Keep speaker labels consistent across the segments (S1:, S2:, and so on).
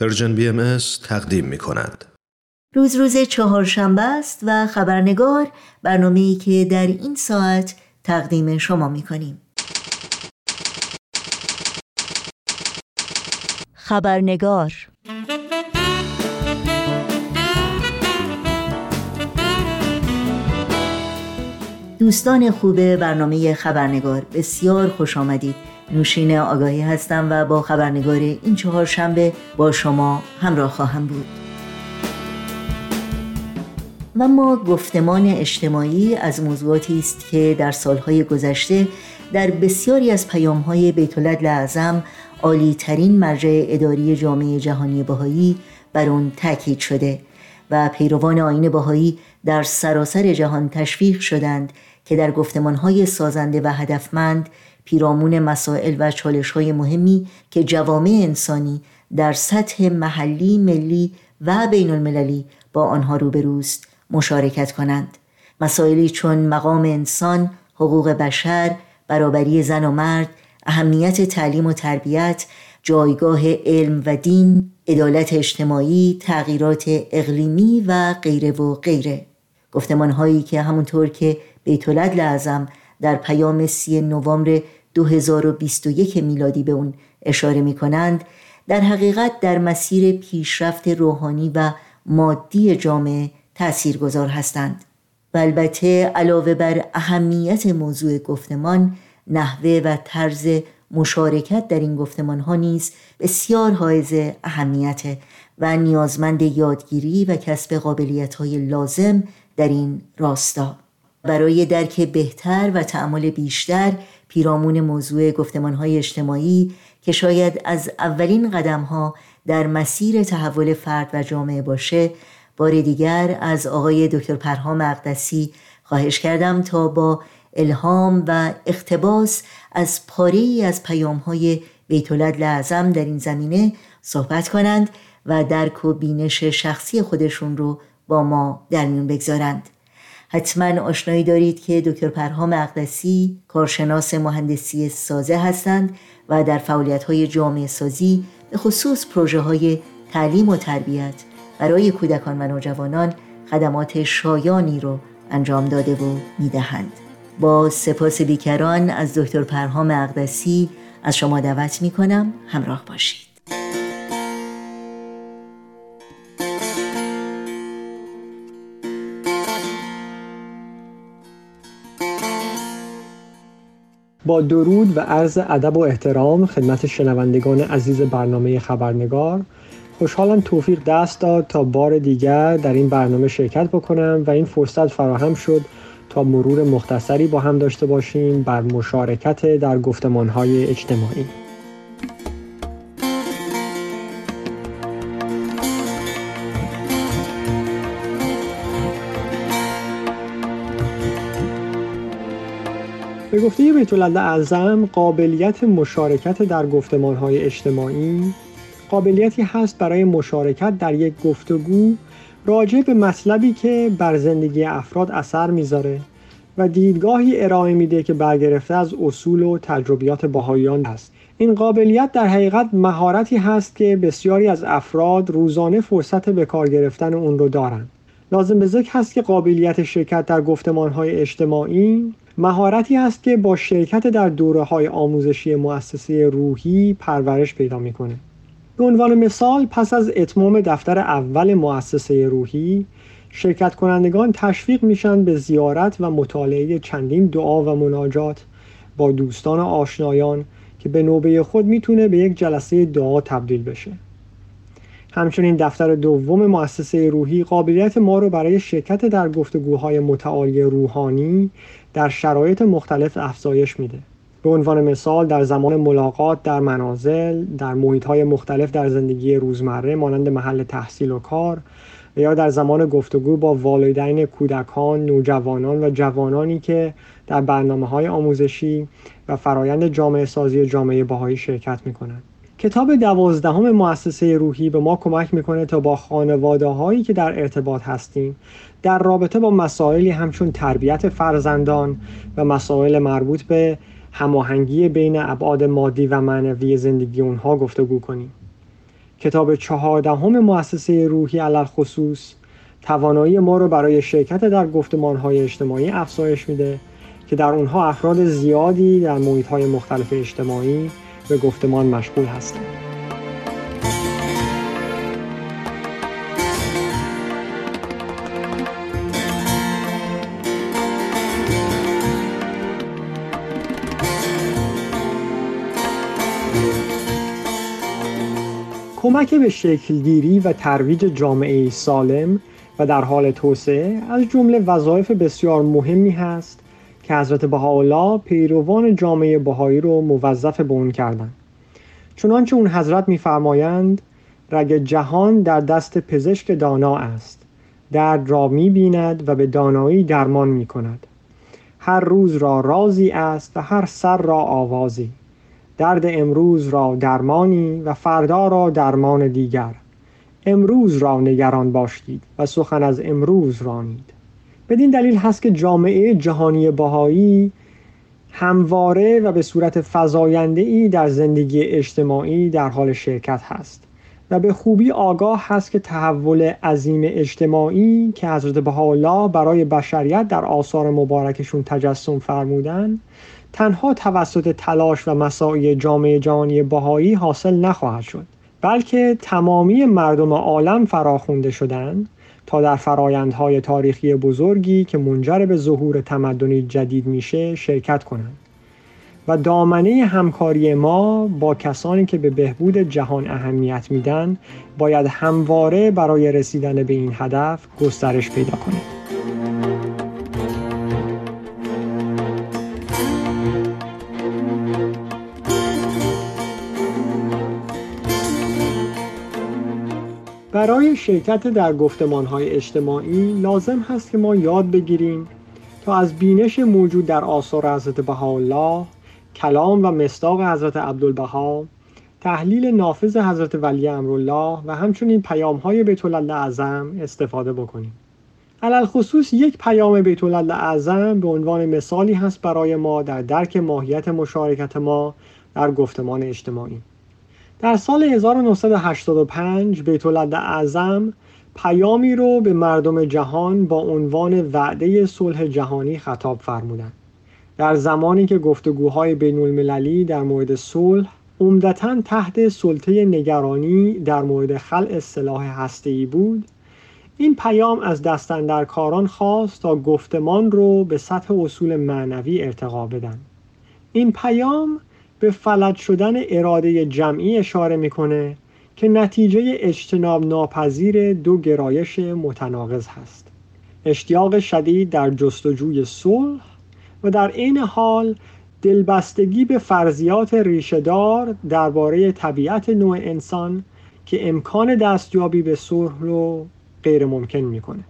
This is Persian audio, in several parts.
S1: پرژن بی ام تقدیم می کند.
S2: روز روز چهارشنبه است و خبرنگار برنامه ای که در این ساعت تقدیم شما می کنیم. خبرنگار دوستان خوب برنامه خبرنگار بسیار خوش آمدید نوشین آگاهی هستم و با خبرنگار این چهار شنبه با شما همراه خواهم بود. و ما گفتمان اجتماعی از موضوعاتی است که در سالهای گذشته در بسیاری از پیامهای بیت اعظم عالی ترین مرجع اداری جامعه جهانی بهایی بر اون تاکید شده و پیروان آین بهایی در سراسر جهان تشویق شدند که در گفتمانهای سازنده و هدفمند پیرامون مسائل و چالش های مهمی که جوامع انسانی در سطح محلی، ملی و بین المللی با آنها روبروست مشارکت کنند. مسائلی چون مقام انسان، حقوق بشر، برابری زن و مرد، اهمیت تعلیم و تربیت، جایگاه علم و دین، عدالت اجتماعی، تغییرات اقلیمی و غیره و غیره. گفتمان هایی که همونطور که بیتولد لعظم در پیام سی نوامبر 2021 میلادی به اون اشاره می کنند در حقیقت در مسیر پیشرفت روحانی و مادی جامعه تأثیر گذار هستند. و البته علاوه بر اهمیت موضوع گفتمان نحوه و طرز مشارکت در این گفتمان ها نیز بسیار حائز اهمیت و نیازمند یادگیری و کسب قابلیت های لازم در این راستا. برای درک بهتر و تعمل بیشتر پیرامون موضوع های اجتماعی که شاید از اولین قدم ها در مسیر تحول فرد و جامعه باشه بار دیگر از آقای دکتر پرهام اقدسی خواهش کردم تا با الهام و اقتباس از پاره ای از پیام های بیتولد لعظم در این زمینه صحبت کنند و درک و بینش شخصی خودشون رو با ما در میون بگذارند. حتما آشنایی دارید که دکتر پرهام اقدسی کارشناس مهندسی سازه هستند و در فعالیت های جامعه سازی به خصوص پروژه های تعلیم و تربیت برای کودکان و نوجوانان خدمات شایانی رو انجام داده و می‌دهند. با سپاس بیکران از دکتر پرهام اقدسی از شما دعوت می کنم همراه باشید.
S3: با درود و عرض ادب و احترام خدمت شنوندگان عزیز برنامه خبرنگار. خوشحالم توفیق دست داد تا بار دیگر در این برنامه شرکت بکنم و این فرصت فراهم شد تا مرور مختصری با هم داشته باشیم بر مشارکت در گفتمانهای اجتماعی. به گفته بیت اعظم قابلیت مشارکت در های اجتماعی. قابلیتی هست برای مشارکت در یک گفتگو راجع به مطلبی که بر زندگی افراد اثر می‌ذاره و دیدگاهی ارائه میده که برگرفته از اصول و تجربیات باهایان است. این قابلیت در حقیقت مهارتی هست که بسیاری از افراد روزانه فرصت به کار گرفتن اون رو دارند لازم به ذکر هست که قابلیت شرکت در های اجتماعی مهارتی است که با شرکت در دوره های آموزشی مؤسسه روحی پرورش پیدا می‌کنه. به عنوان مثال پس از اتمام دفتر اول مؤسسه روحی شرکت کنندگان تشویق میشن به زیارت و مطالعه چندین دعا و مناجات با دوستان و آشنایان که به نوبه خود می‌تونه به یک جلسه دعا تبدیل بشه. همچنین دفتر دوم مؤسسه روحی قابلیت ما رو برای شرکت در گفتگوهای متعالی روحانی در شرایط مختلف افزایش میده به عنوان مثال در زمان ملاقات در منازل در محیط های مختلف در زندگی روزمره مانند محل تحصیل و کار یا در زمان گفتگو با والدین کودکان، نوجوانان و جوانانی که در برنامه های آموزشی و فرایند جامعه سازی جامعه باهایی شرکت می کنند. کتاب دوازدهم مؤسسه روحی به ما کمک می‌کنه تا با خانواده هایی که در ارتباط هستیم در رابطه با مسائلی همچون تربیت فرزندان و مسائل مربوط به هماهنگی بین ابعاد مادی و معنوی زندگی اونها گفتگو کنیم. کتاب چهاردهم مؤسسه روحی علل خصوص توانایی ما رو برای شرکت در های اجتماعی افزایش میده که در اونها افراد زیادی در محیط های مختلف اجتماعی به گفتمان مشغول هستند. کمک به شکلگیری و ترویج جامعه سالم و در حال توسعه از جمله وظایف بسیار مهمی هست که حضرت بهاءالله پیروان جامعه بهایی رو موظف به اون کردند چنانچه اون حضرت میفرمایند رگ جهان در دست پزشک دانا است. درد را می بیند و به دانایی درمان می کند هر روز را رازی است و هر سر را آوازی. درد امروز را درمانی و فردا را درمان دیگر. امروز را نگران باشید و سخن از امروز رانید. بدین دلیل هست که جامعه جهانی باهایی همواره و به صورت فضاینده ای در زندگی اجتماعی در حال شرکت هست و به خوبی آگاه هست که تحول عظیم اجتماعی که حضرت بهاءالله برای بشریت در آثار مبارکشون تجسم فرمودن تنها توسط تلاش و مساعی جامعه جهانی باهایی حاصل نخواهد شد بلکه تمامی مردم عالم فراخونده شدند تا در فرایندهای تاریخی بزرگی که منجر به ظهور تمدنی جدید میشه شرکت کنند و دامنه همکاری ما با کسانی که به بهبود جهان اهمیت میدن باید همواره برای رسیدن به این هدف گسترش پیدا کنه. شرکت در های اجتماعی لازم هست که ما یاد بگیریم تا از بینش موجود در آثار حضرت بهاءالله کلام و مصداق حضرت عبدالبها تحلیل نافذ حضرت ولی امرالله و همچنین پیام های بیت اعظم استفاده بکنیم. علل خصوص یک پیام بیت اعظم به عنوان مثالی هست برای ما در درک ماهیت مشارکت ما در گفتمان اجتماعی. در سال 1985 بیت اعظم پیامی رو به مردم جهان با عنوان وعده صلح جهانی خطاب فرمودند. در زمانی که گفتگوهای بین المللی در مورد صلح عمدتا تحت سلطه نگرانی در مورد خلع سلاح هسته‌ای بود این پیام از دستندرکاران خواست تا گفتمان رو به سطح اصول معنوی ارتقا بدن این پیام به فلج شدن اراده جمعی اشاره می‌کنه که نتیجه اجتناب ناپذیر دو گرایش متناقض هست. اشتیاق شدید در جستجوی صلح و در عین حال دلبستگی به فرضیات ریشهدار درباره طبیعت نوع انسان که امکان دستیابی به صلح رو غیر ممکن می‌کنه.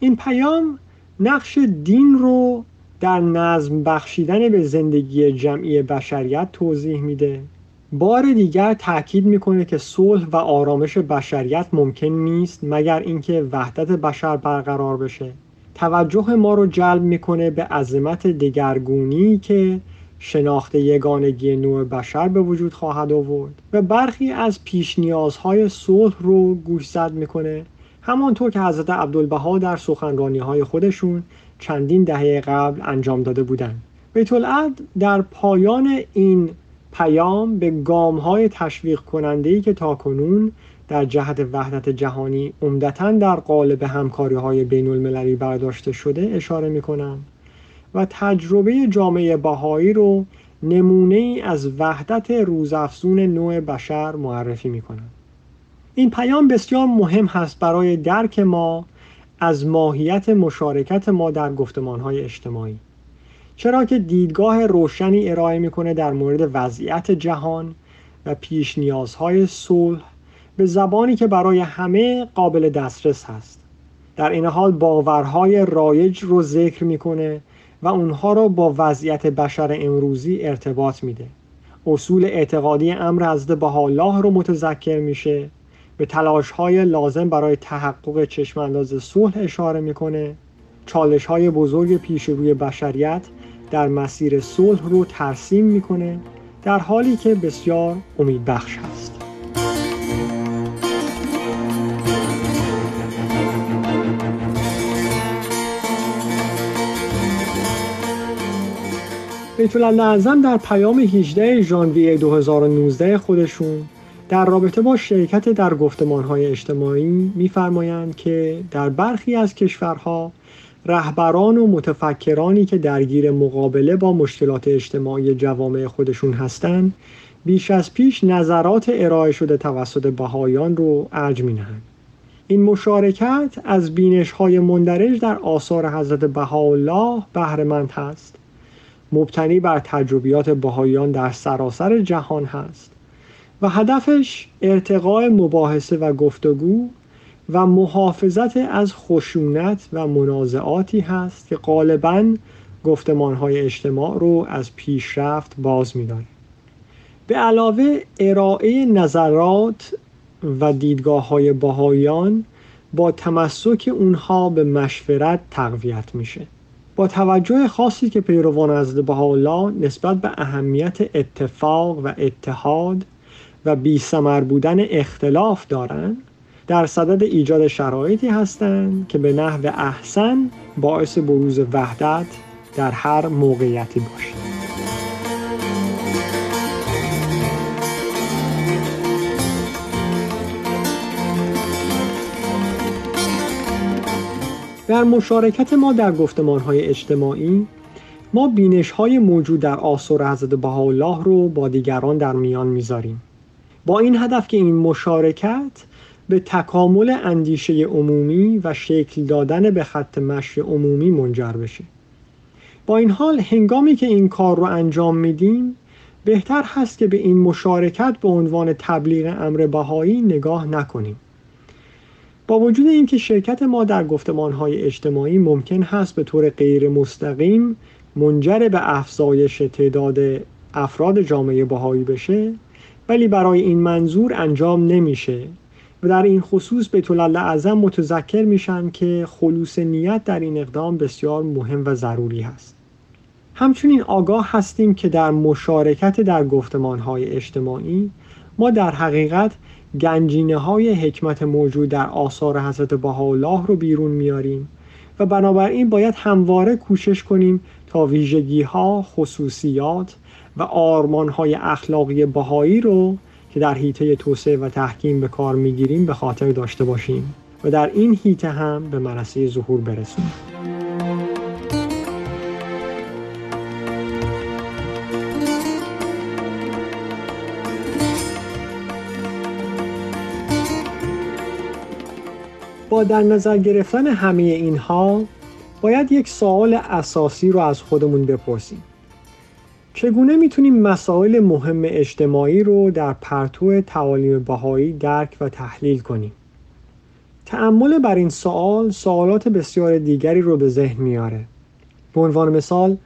S3: این پیام نقش دین رو در نظم بخشیدن به زندگی جمعی بشریت توضیح میده. بار دیگر تاکید می‌کنه که صلح و آرامش بشریت ممکن نیست مگر اینکه وحدت بشر برقرار بشه. توجه ما رو جلب می‌کنه به عظمت دگرگونی که شناخت یگانگی نوع بشر به وجود خواهد آورد و برخی از پیش نیازهای صلح رو گوشزد می‌کنه. همانطور که حضرت عبدالبها در سخنرانی های خودشون چندین دهه قبل انجام داده بودند بیت در پایان این پیام به گام های تشویق کننده ای که تاکنون در جهت وحدت جهانی عمدتا در قالب همکاری های بین المللی برداشته شده اشاره می کنم و تجربه جامعه بهایی رو نمونه ای از وحدت روزافزون نوع بشر معرفی می کنم. این پیام بسیار مهم هست برای درک ما از ماهیت مشارکت ما در های اجتماعی. چرا که دیدگاه روشنی ارائه می‌کنه در مورد وضعیت جهان و پیش نیازهای صلح به زبانی که برای همه قابل دسترس هست. در این حال باورهای رایج رو ذکر می‌کنه و اونها را با وضعیت بشر امروزی ارتباط میده. اصول اعتقادی امر حضرت بهاءالله رو متذکر میشه به تلاش های لازم برای تحقق چشم انداز صلح اشاره می‌کنه. چالش های بزرگ پیش روی بشریت در مسیر صلح رو ترسیم می‌کنه در حالی که بسیار امیدبخش هست. بیت در پیام 18 ژانویه 2019 خودشون در رابطه با شرکت در های اجتماعی میفرمایند که در برخی از کشورها رهبران و متفکرانی که درگیر مقابله با مشکلات اجتماعی جوامع خودشون هستند بیش از پیش نظرات ارائه شده توسط بهایان رو ارج نهند این مشارکت از بینش های مندرج در آثار حضرت بهاءالله بهرهمند هست. مبتنی بر تجربیات بهایان در سراسر جهان هست. و هدفش ارتقاء مباحثه و گفتگو و محافظت از خشونت و منازعاتی هست که غالبا های اجتماع رو از پیشرفت باز می‌داره. به علاوه ارائه نظرات و دیدگاه های باهایان با تمسک اونها به مشورت تقویت میشه با توجه خاصی که پیروان از بهاءالله نسبت به اهمیت اتفاق و اتحاد و بی بودن اختلاف دارند در صدد ایجاد شرایطی هستند که به نحو احسن باعث بروز وحدت در هر موقعیتی باشد در مشارکت ما در گفتمان های اجتماعی ما بینش های موجود در آثار حضرت بهاءالله رو با دیگران در میان می‌ذاریم. با این هدف که این مشارکت به تکامل اندیشه عمومی و شکل دادن به خط مشی عمومی منجر بشه. با این حال هنگامی که این کار رو انجام میدیم بهتر هست که به این مشارکت به عنوان تبلیغ امر بهایی نگاه نکنیم. با وجود اینکه شرکت ما در های اجتماعی ممکن هست به طور غیر مستقیم منجر به افزایش تعداد افراد جامعه بهایی بشه ولی برای این منظور انجام نمیشه و در این خصوص به طول اعظم متذکر میشن که خلوص نیت در این اقدام بسیار مهم و ضروری هست. همچنین آگاه هستیم که در مشارکت در های اجتماعی ما در حقیقت گنجینه های حکمت موجود در آثار حضرت بهاءالله رو بیرون میاریم و بنابراین باید همواره کوشش کنیم تا ویژگی ها، خصوصیات و آرمان های اخلاقی بهایی رو که در حیطه توسعه و تحکیم به کار می‌گیریم به خاطر داشته باشیم و در این حیطه هم به منصه ظهور برسونیم. با در نظر گرفتن همه اینها باید یک سوال اساسی رو از خودمون بپرسیم چگونه می‌تونیم مسائل مهم اجتماعی رو در پرتو تعالیم بهایی درک و تحلیل کنیم تعمل بر این سوال سوالات بسیار دیگری رو به ذهن میاره به عنوان مثال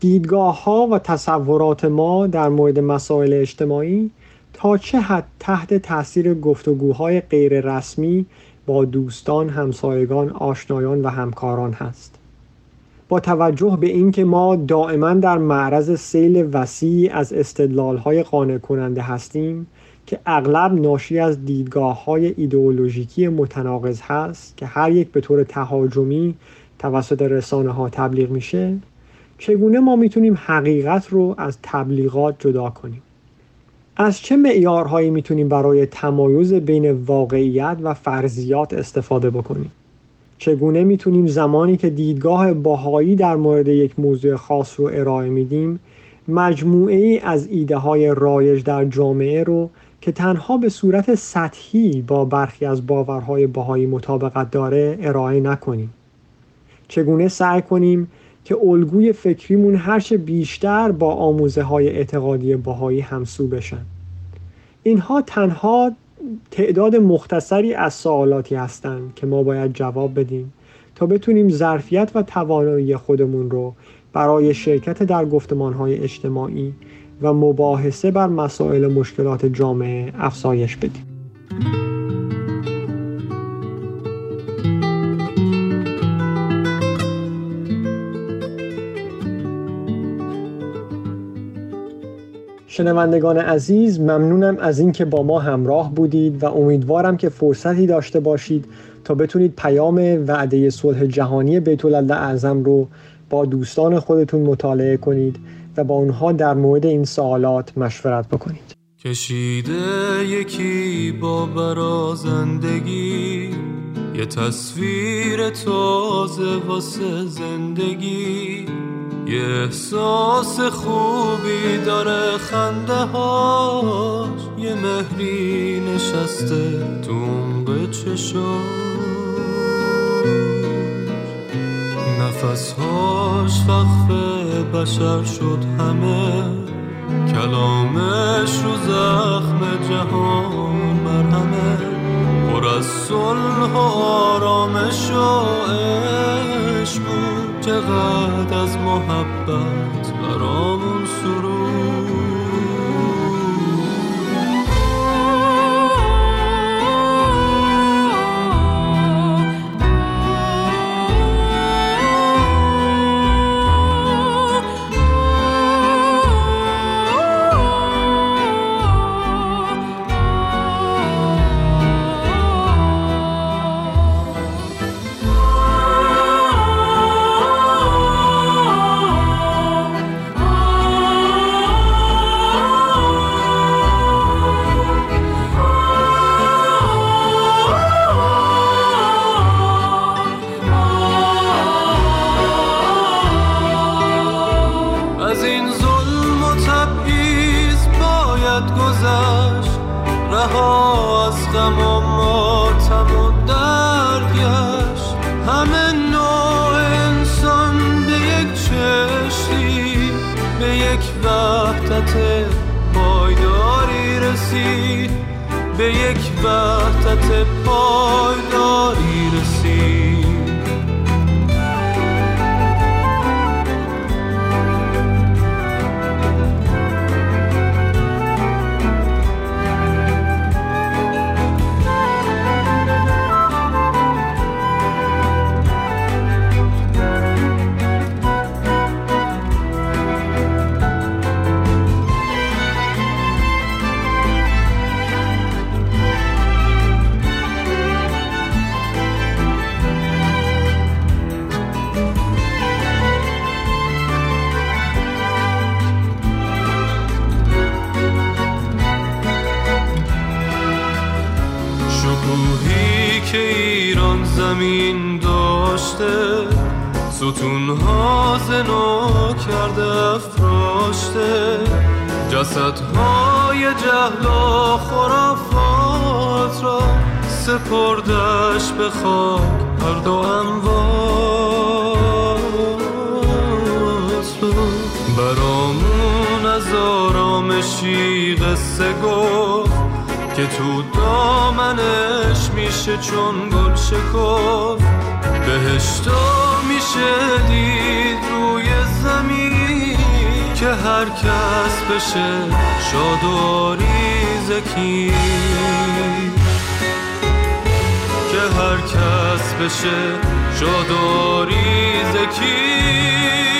S3: دیدگاه ها و تصورات ما در مورد مسائل اجتماعی تا چه حد تحت تاثیر گفتگوهای غیر رسمی با دوستان، همسایگان، آشنایان و همکاران هست. با توجه به اینکه ما دائما در معرض سیل وسیع از استدلالهای قانع کننده هستیم که اغلب ناشی از دیدگاه های ایدئولوژیکی متناقض هست که هر یک به طور تهاجمی توسط رسانه ها تبلیغ میشه چگونه ما می‌تونیم حقیقت رو از تبلیغات جدا کنیم؟ از چه معیارهایی می‌تونیم برای تمایز بین واقعیت و فرضیات استفاده بکنیم؟ چگونه می‌تونیم زمانی که دیدگاه باهایی در مورد یک موضوع خاص رو ارائه میدیم مجموعه ای از ایده های رایج در جامعه رو که تنها به صورت سطحی با برخی از باورهای باهایی مطابقت داره ارائه نکنیم. چگونه سعی کنیم که الگوی فکریمون هرچه بیشتر با آموزه های اعتقادی باهایی همسو بشن؟ اینها تنها تعداد مختصری از سوالاتی هستند که ما باید جواب بدیم تا بتونیم ظرفیت و توانایی خودمون رو برای شرکت در های اجتماعی و مباحثه بر مسائل مشکلات جامعه افزایش بدیم. شنوندگان عزیز ممنونم از اینکه با ما همراه بودید و امیدوارم که فرصتی داشته باشید تا بتونید پیام وعده صلح جهانی بیت اعظم رو با دوستان خودتون مطالعه کنید و با اونها در مورد این سوالات مشورت بکنید.
S4: کشیده یکی با برازندگی یه تصویر تازه واسه زندگی. یه احساس خوبی داره خنده هاش. یه مهری نشسته تو عمق نفسهاش وقف بشر شد همه. کلامش رو زخم جهان مرهمه. پر از صلح و آرامش و عشق بود. چقدر از محبت برامون یک وحدت پایداری رسید. ستونها زنو کرده افراشته. جسدهای جهل و خرافات را سپردش به خاک هر دو رو برامون از آرامشی قصه گفت. که تو دامنش میشه چون گل شکفت. بهشتا میشه دید روی زمین که هر کس بشه شاد و زکی که هر کس بشه شاد و زکی